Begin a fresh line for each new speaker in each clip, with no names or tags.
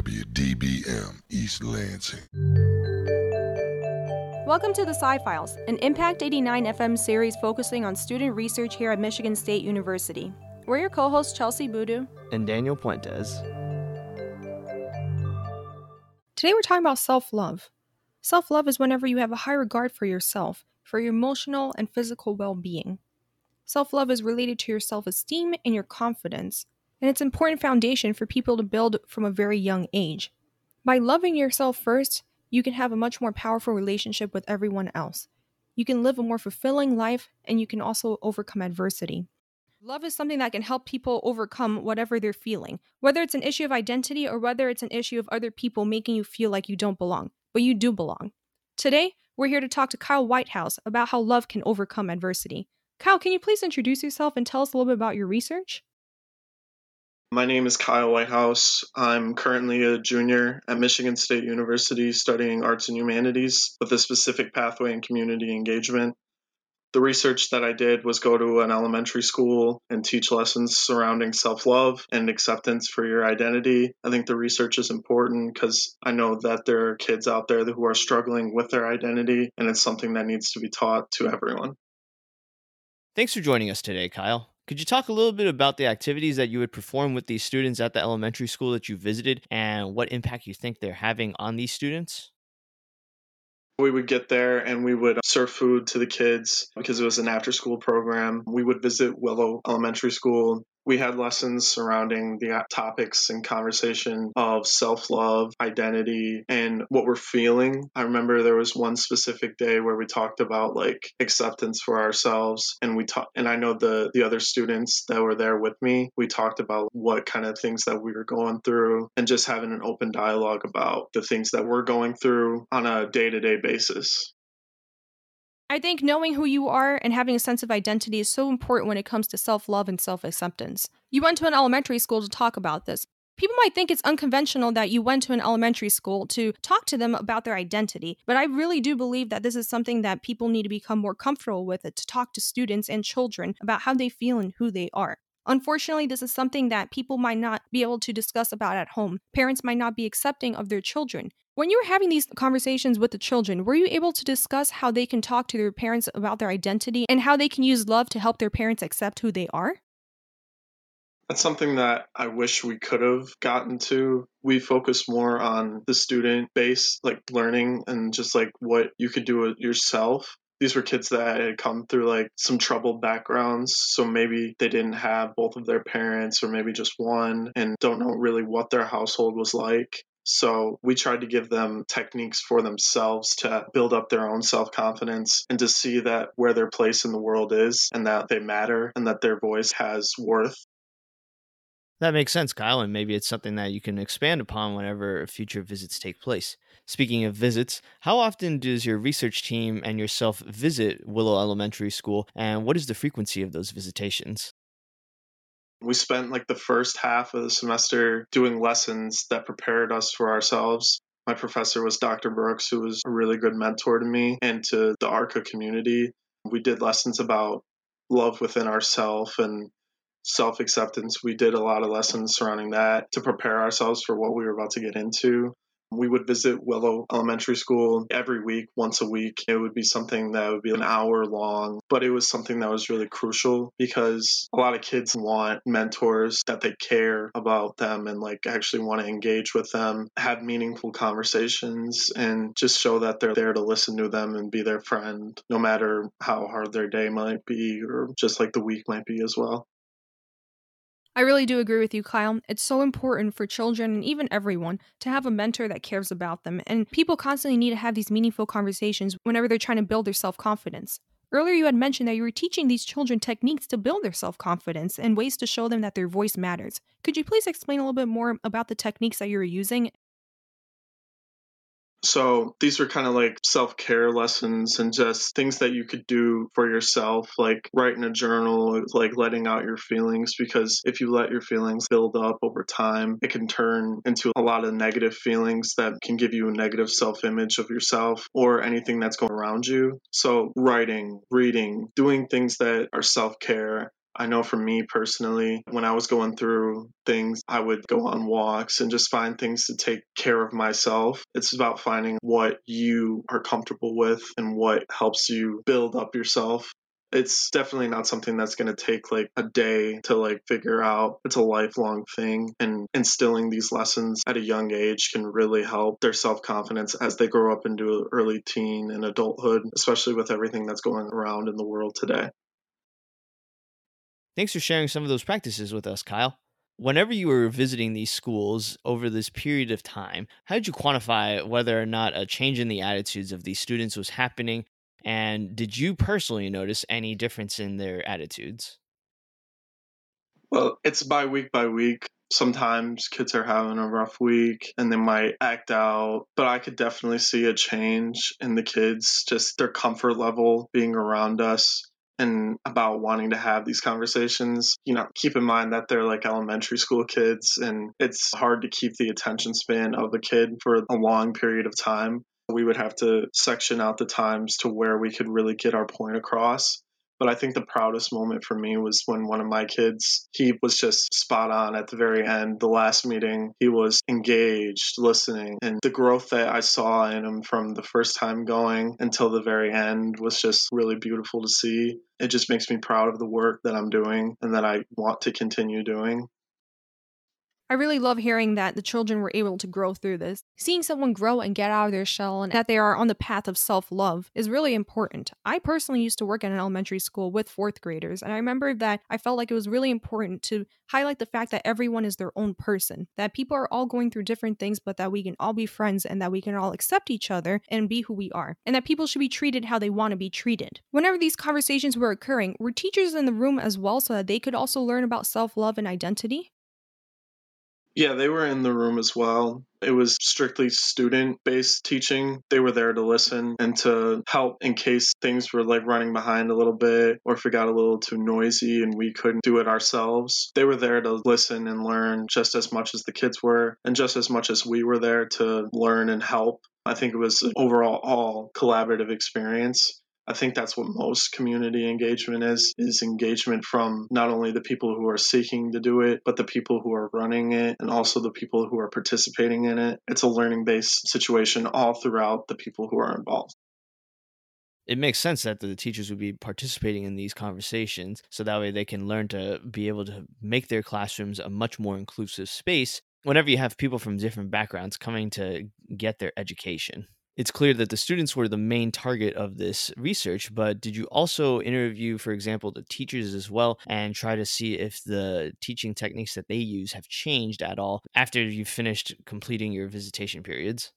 WDBM East Lansing.
Welcome to the Sci Files, an Impact 89 FM series focusing on student research here at Michigan State University. We're your co hosts, Chelsie Boodoo
and Daniel Puentes.
Today we're talking about self love. Self love is whenever you have a high regard for yourself, for your emotional and physical well being. Self love is related to your self esteem and your confidence, and it's an important foundation for people to build from a very young age. By loving yourself first, you can have a much more powerful relationship with everyone else. You can live a more fulfilling life, and you can also overcome adversity. Love is something that can help people overcome whatever they're feeling, whether it's an issue of identity or whether it's an issue of other people making you feel like you don't belong, but you do belong. Today, we're here to talk to Kyle Whitehouse about how love can overcome adversity. Kyle, can you please introduce yourself and tell us a little bit about your research?
My name is Kyle Whitehouse. I'm currently a junior at Michigan State University studying arts and humanities with a specific pathway in community engagement. The research that I did was go to an elementary school and teach lessons surrounding self love and acceptance for your identity. I think the research is important because I know that there are kids out there who are struggling with their identity, and it's something that needs to be taught to everyone.
Thanks for joining us today, Kyle. Could you talk a little bit about the activities that you would perform with these students at the elementary school that you visited and what impact you think they're having on these students?
We would get there and we would serve food to the kids because it was an after school program. We would visit Willow Elementary School we had lessons surrounding the topics and conversation of self love, identity, and what we're feeling. I remember there was one specific day where we talked about like acceptance for ourselves, and we talked, and I know the the other students that were there with me, we talked about what kind of things that we were going through, and just having an open dialogue about the things that we're going through on a day to day basis.
I think knowing who you are and having a sense of identity is so important when it comes to self love and self acceptance. You went to an elementary school to talk about this. People might think it's unconventional that you went to an elementary school to talk to them about their identity, but I really do believe that this is something that people need to become more comfortable with it to talk to students and children about how they feel and who they are. Unfortunately, this is something that people might not be able to discuss about at home. Parents might not be accepting of their children. When you were having these conversations with the children, were you able to discuss how they can talk to their parents about their identity and how they can use love to help their parents accept who they are?
That's something that I wish we could have gotten to. We focus more on the student base, like learning and just like what you could do yourself. These were kids that had come through like some troubled backgrounds. So maybe they didn't have both of their parents or maybe just one and don't know really what their household was like. So we tried to give them techniques for themselves to build up their own self confidence and to see that where their place in the world is and that they matter and that their voice has worth.
That makes sense, Kyle, and maybe it's something that you can expand upon whenever future visits take place. Speaking of visits, how often does your research team and yourself visit Willow Elementary School, and what is the frequency of those visitations?
We spent like the first half of the semester doing lessons that prepared us for ourselves. My professor was Dr. Brooks, who was a really good mentor to me and to the RCAH community. We did lessons about love within ourselves and self acceptance. We did a lot of lessons surrounding that to prepare ourselves for what we were about to get into. We would visit Willow Elementary School every week, once a week. It would be something that would be an hour long, but it was something that was really crucial because a lot of kids want mentors that they care about them and like actually want to engage with them, have meaningful conversations, and just show that they're there to listen to them and be their friend, no matter how hard their day might be or just like the week might be as well.
I really do agree with you, Kyle. It's so important for children and even everyone to have a mentor that cares about them. And people constantly need to have these meaningful conversations whenever they're trying to build their self confidence. Earlier, you had mentioned that you were teaching these children techniques to build their self confidence and ways to show them that their voice matters. Could you please explain a little bit more about the techniques that you were using
so these were kind of like self care lessons and just things that you could do for yourself, like writing a journal, like letting out your feelings. Because if you let your feelings build up over time, it can turn into a lot of negative feelings that can give you a negative self image of yourself or anything that's going around you. So writing, reading, doing things that are self care I know for me personally, when I was going through things, I would go on walks and just find things to take care of myself. It's about finding what you are comfortable with and what helps you build up yourself. It's definitely not something that's going to take like a day to like figure out. It's a lifelong thing and instilling these lessons at a young age can really help their self-confidence as they grow up into early teen and adulthood especially with everything that's going around in the world today
thanks for sharing some of those practices with us kyle whenever you were visiting these schools over this period of time, how did you quantify whether or not a change in the attitudes of these students was happening and did you personally notice any difference in their attitudes?
Well, it's by week by week. Sometimes kids are having a rough week and they might act out, but I could definitely see a change in the kids, just their comfort level being around us and about wanting to have these conversations. You know, keep in mind that they're like elementary school kids and it's hard to keep the attention span of a kid for a long period of time. We would have to section out the times to where we could really get our point across. But I think the proudest moment for me was when one of my kids, he was just spot on at the very end. The last meeting, he was engaged, listening. And the growth that I saw in him from the first time going until the very end was just really beautiful to see. It just makes me proud of the work that I'm doing and that I want to continue doing.
I really love hearing that the children were able to grow through this. Seeing someone grow and get out of their shell and that they are on the path of self love is really important. I personally used to work at an elementary school with fourth graders, and I remember that I felt like it was really important to highlight the fact that everyone is their own person, that people are all going through different things, but that we can all be friends and that we can all accept each other and be who we are, and that people should be treated how they want to be treated. Whenever these conversations were occurring, were teachers in the room as well so that they could also learn about self love and identity?
Yeah, they were in the room as well. It was strictly student based teaching. They were there to listen and to help in case things were like running behind a little bit or if it got a little too noisy and we couldn't do it ourselves. They were there to listen and learn just as much as the kids were and just as much as we were there to learn and help. I think it was overall all collaborative experience. I think that's what most community engagement is is engagement from not only the people who are seeking to do it, but the people who are running it and also the people who are participating in it. It's a learning based situation all throughout the people who are involved
it makes sense that the teachers would be participating in these conversations so that way they can learn to be able to make their classrooms a much more inclusive space whenever you have people from different backgrounds coming to get their education it's clear that the students were the main target of this research, but did you also interview, for example, the teachers as well and try to see if the teaching techniques that they use have changed at all after you finished completing your visitation periods?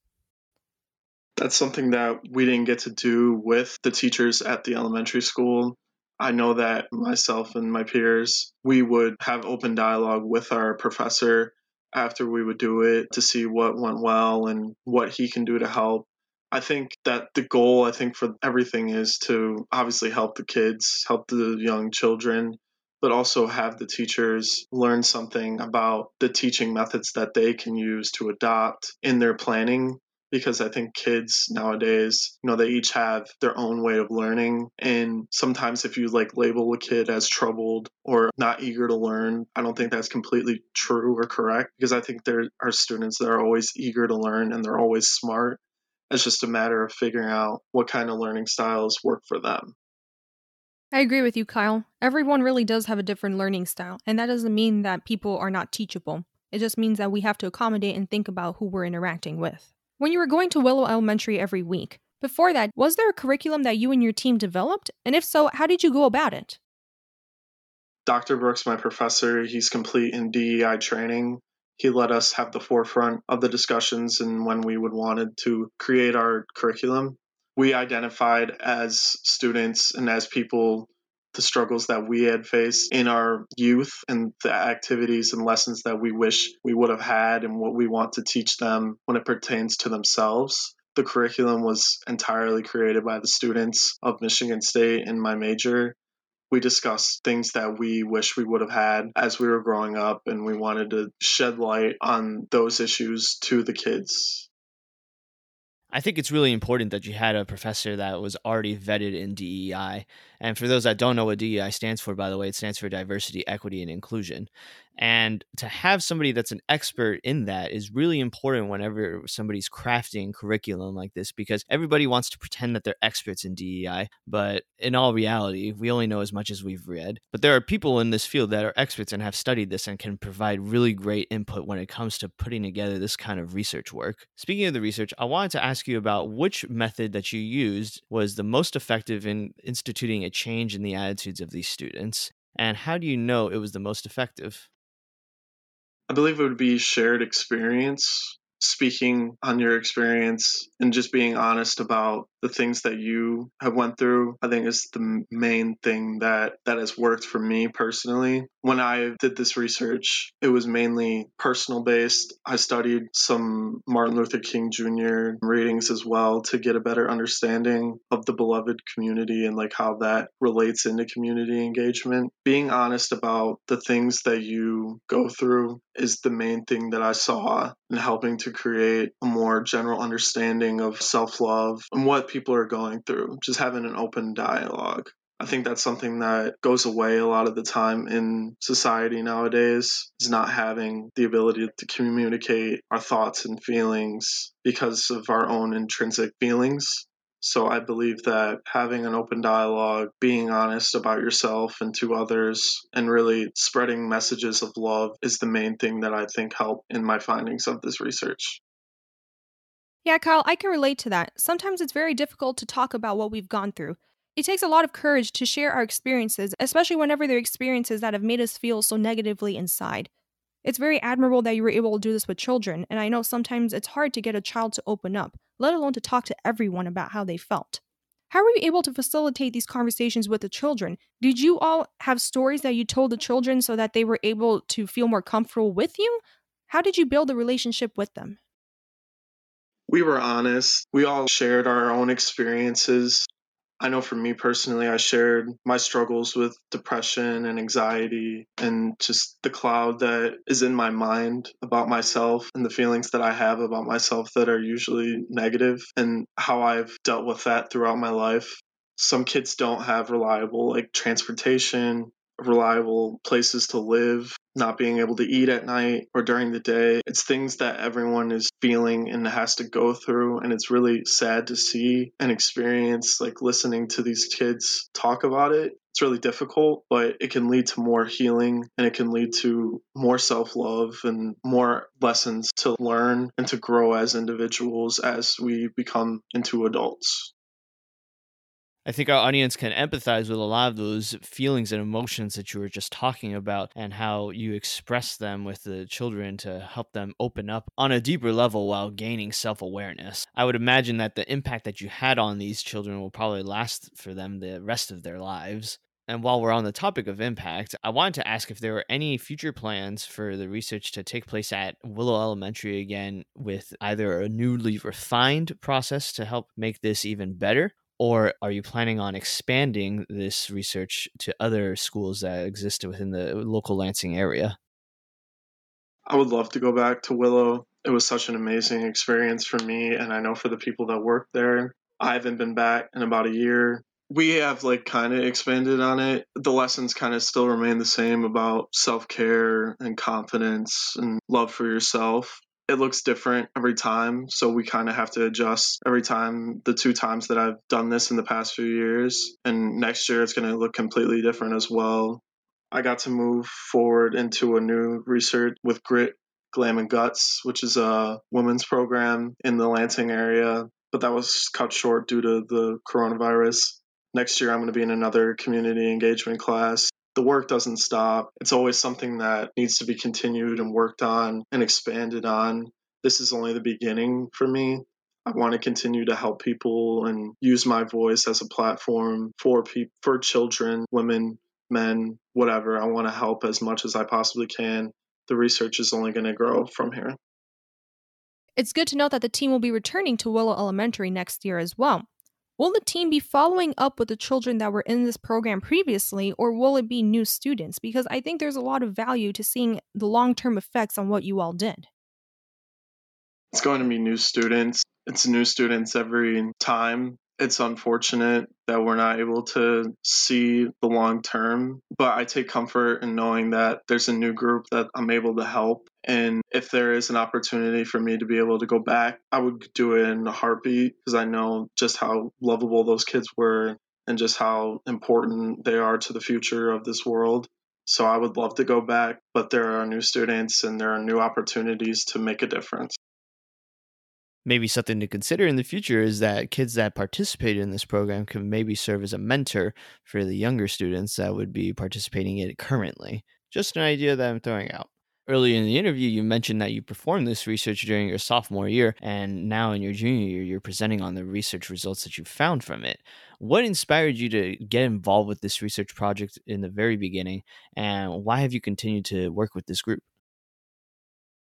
That's something that we didn't get to do with the teachers at the elementary school. I know that myself and my peers, we would have open dialogue with our professor after we would do it to see what went well and what he can do to help. I think that the goal, I think, for everything is to obviously help the kids, help the young children, but also have the teachers learn something about the teaching methods that they can use to adopt in their planning. Because I think kids nowadays, you know, they each have their own way of learning. And sometimes if you like label a kid as troubled or not eager to learn, I don't think that's completely true or correct. Because I think there are students that are always eager to learn and they're always smart it's just a matter of figuring out what kind of learning styles work for them.
I agree with you, Kyle. Everyone really does have a different learning style, and that doesn't mean that people are not teachable. It just means that we have to accommodate and think about who we're interacting with. When you were going to Willow Elementary every week, before that, was there a curriculum that you and your team developed? And if so, how did you go about it?
Dr. Brooks, my professor, he's complete in DEI training he let us have the forefront of the discussions and when we would wanted to create our curriculum. We identified as students and as people the struggles that we had faced in our youth and the activities and lessons that we wish we would have had and what we want to teach them when it pertains to themselves. The curriculum was entirely created by the students of Michigan State in my major we discussed things that we wish we would have had as we were growing up, and we wanted to shed light on those issues to the kids.
I think it's really important that you had a professor that was already vetted in DEI. And for those that don't know what DEI stands for, by the way, it stands for diversity, equity, and inclusion. And to have somebody that's an expert in that is really important whenever somebody's crafting curriculum like this because everybody wants to pretend that they're experts in DEI. But in all reality, we only know as much as we've read. But there are people in this field that are experts and have studied this and can provide really great input when it comes to putting together this kind of research work. Speaking of the research, I wanted to ask you about which method that you used was the most effective in instituting a change in the attitudes of these students. And how do you know it was the most effective?
I believe it would be shared experience, speaking on your experience and just being honest about the things that you have went through i think is the main thing that that has worked for me personally. When i did this research it was mainly personal based. I studied some martin luther king jr readings as well to get a better understanding of the beloved community and like how that relates into community engagement. Being honest about the things that you go through is the main thing that i saw in helping to create a more general understanding of self-love and what people are going through, just having an open dialogue. I think that's something that goes away a lot of the time in society nowadays is not having the ability to communicate our thoughts and feelings because of our own intrinsic feelings. So I believe that having an open dialogue, being honest about yourself and to others, and really spreading messages of love is the main thing that I think helped in my findings of this research.
Yeah, Kyle, I can relate to that. Sometimes it's very difficult to talk about what we've gone through. It takes a lot of courage to share our experiences, especially whenever they're experiences that have made us feel so negatively inside. It's very admirable that you were able to do this with children, and I know sometimes it's hard to get a child to open up, let alone to talk to everyone about how they felt. How were you able to facilitate these conversations with the children? Did you all have stories that you told the children so that they were able to feel more comfortable with you? How did you build a relationship with them?
we were honest. We all shared our own experiences. I know for me personally, I shared my struggles with depression and anxiety and just the cloud that is in my mind about myself and the feelings that I have about myself that are usually negative and how I've dealt with that throughout my life. Some kids don't have reliable like transportation reliable places to live, not being able to eat at night or during the day. It's things that everyone is feeling and has to go through. And it's really sad to see and experience, like listening to these kids talk about it. It's really difficult, but it can lead to more healing and it can lead to more self love and more lessons to learn and to grow as individuals as we become into adults.
I think our audience can empathize with a lot of those feelings and emotions that you were just talking about and how you express them with the children to help them open up on a deeper level while gaining self awareness. I would imagine that the impact that you had on these children will probably last for them the rest of their lives. And while we're on the topic of impact, I wanted to ask if there were any future plans for the research to take place at Willow Elementary again with either a newly refined process to help make this even better or are you planning on expanding this research to other schools that exist within the local Lansing area?
I would love to go back to Willow. It was such an amazing experience for me, and I know for the people that work there. I haven't been back in about a year. We have like kind of expanded on it. The lessons kind of still remain the same about self care and confidence and love for yourself it looks different every time. So we kind of have to adjust every time. The two times that I've done this in the past few years, and next year it's going to look completely different as well. I got to move forward into a new research with Grit, Glam, and Guts, which is a women's program in the Lansing area, but that was cut short due to the coronavirus. Next year, I'm going to be in another community engagement class the work doesn't stop. It's always something that needs to be continued and worked on and expanded on. This is only the beginning for me. I want to continue to help people and use my voice as a platform for people, for children, women, men, whatever. I want to help as much as I possibly can. The research is only going to grow from here.
It's good to know that the team will be returning to Willow Elementary next year as well. Will the team be following up with the children that were in this program previously, or will it be new students? Because I think there's a lot of value to seeing the long term effects on what you all did.
It's going to be new students. It's new students every time. It's unfortunate that we're not able to see the long term, but I take comfort in knowing that there's a new group that I'm able to help. And if there is an opportunity for me to be able to go back, I would do it in a heartbeat because I know just how lovable those kids were and just how important they are to the future of this world. So I would love to go back, but there are new students and there are new opportunities to make a difference.
Maybe something to consider in the future is that kids that participated in this program can maybe serve as a mentor for the younger students that would be participating in it currently. Just an idea that I'm throwing out. Earlier in the interview, you mentioned that you performed this research during your sophomore year, and now in your junior year, you're presenting on the research results that you found from it. What inspired you to get involved with this research project in the very beginning, and why have you continued to work with this group?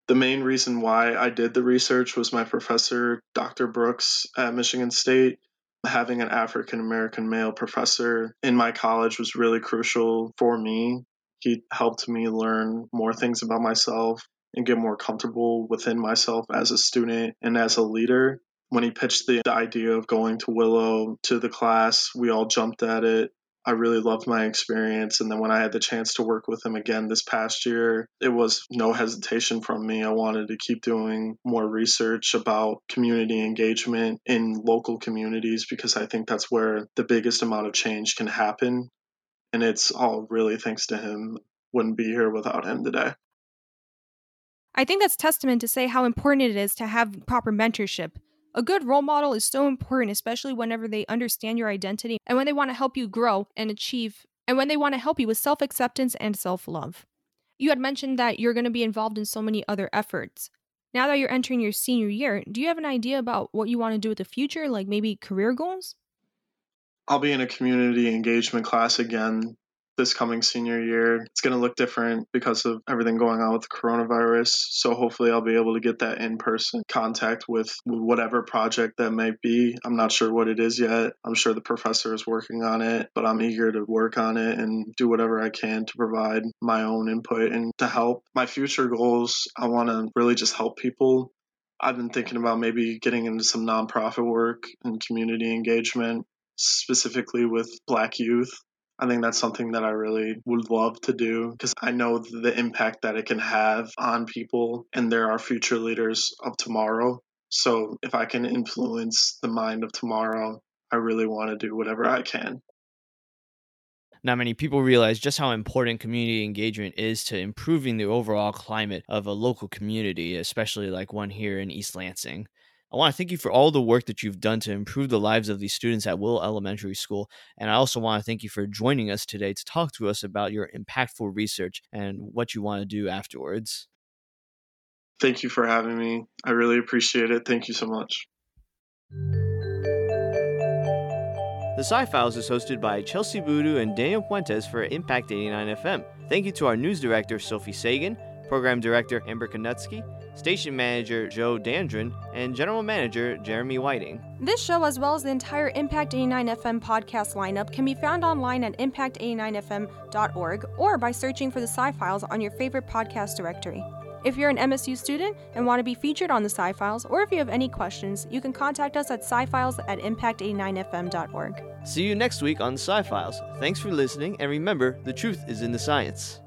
The main reason why I did the research was my professor, Dr. Brooks at Michigan State. Having an African American male professor in my college was really crucial for me he helped me learn more things about myself and get more comfortable within myself as a student and as a leader. When he pitched the, the idea of going to Willow to the class, we all jumped at it. I really loved my experience. And then when I had the chance to work with him again this past year, it was no hesitation from me. I wanted to keep doing more research about community engagement in local communities because I think that's where the biggest amount of change can happen and it's all really thanks to him. Wouldn't be here without him today.
I think that's testament to say how important it is to have proper mentorship. A good role model is so important, especially whenever they understand your identity and when they want to help you grow and achieve, and when they want to help you with self acceptance and self love. You had mentioned that you're going to be involved in so many other efforts. Now that you're entering your senior year, do you have an idea about what you want to do with the future, like maybe career goals?
I'll be in a community engagement class again this coming senior year. It's going to look different because of everything going on with the coronavirus. So hopefully I'll be able to get that in person contact with whatever project that may be. I'm not sure what it is yet. I'm sure the professor is working on it, but I'm eager to work on it and do whatever I can to provide my own input and to help. My future goals, I want to really just help people. I've been thinking about maybe getting into some nonprofit work and community engagement specifically with Black youth. I think that's something that I really would love to do because I know the impact that it can have on people, and there are future leaders of tomorrow. So if I can influence the mind of tomorrow, I really want to do whatever I can.
Not many people realize just how important community engagement is to improving the overall climate of a local community, especially like one here in East Lansing. I want to thank you for all the work that you've done to improve the lives of these students at Will Elementary School. And I also want to thank you for joining us today to talk to us about your impactful research and what you want to do afterwards.
Thank you for having me. I really appreciate it. Thank you so much.
The Sci Files is hosted by Chelsie Boodoo and Daniel Puentes for Impact 89 FM. Thank you to our news director, Sophie Sagan, program director, Amber Konutsky, station manager Joe Dandrin, and general manager Jeremy Whiting.
This show, as well as the entire Impact 89 FM podcast lineup, can be found online at impact89fm.org or by searching for the Sci Files on your favorite podcast directory. If you're an MSU student and want to be featured on the Sci Files, or if you have any questions, you can contact us at scifiles at impact89fm.org.
See you next week on Sci Files. Thanks for listening, and remember, the truth is in the science.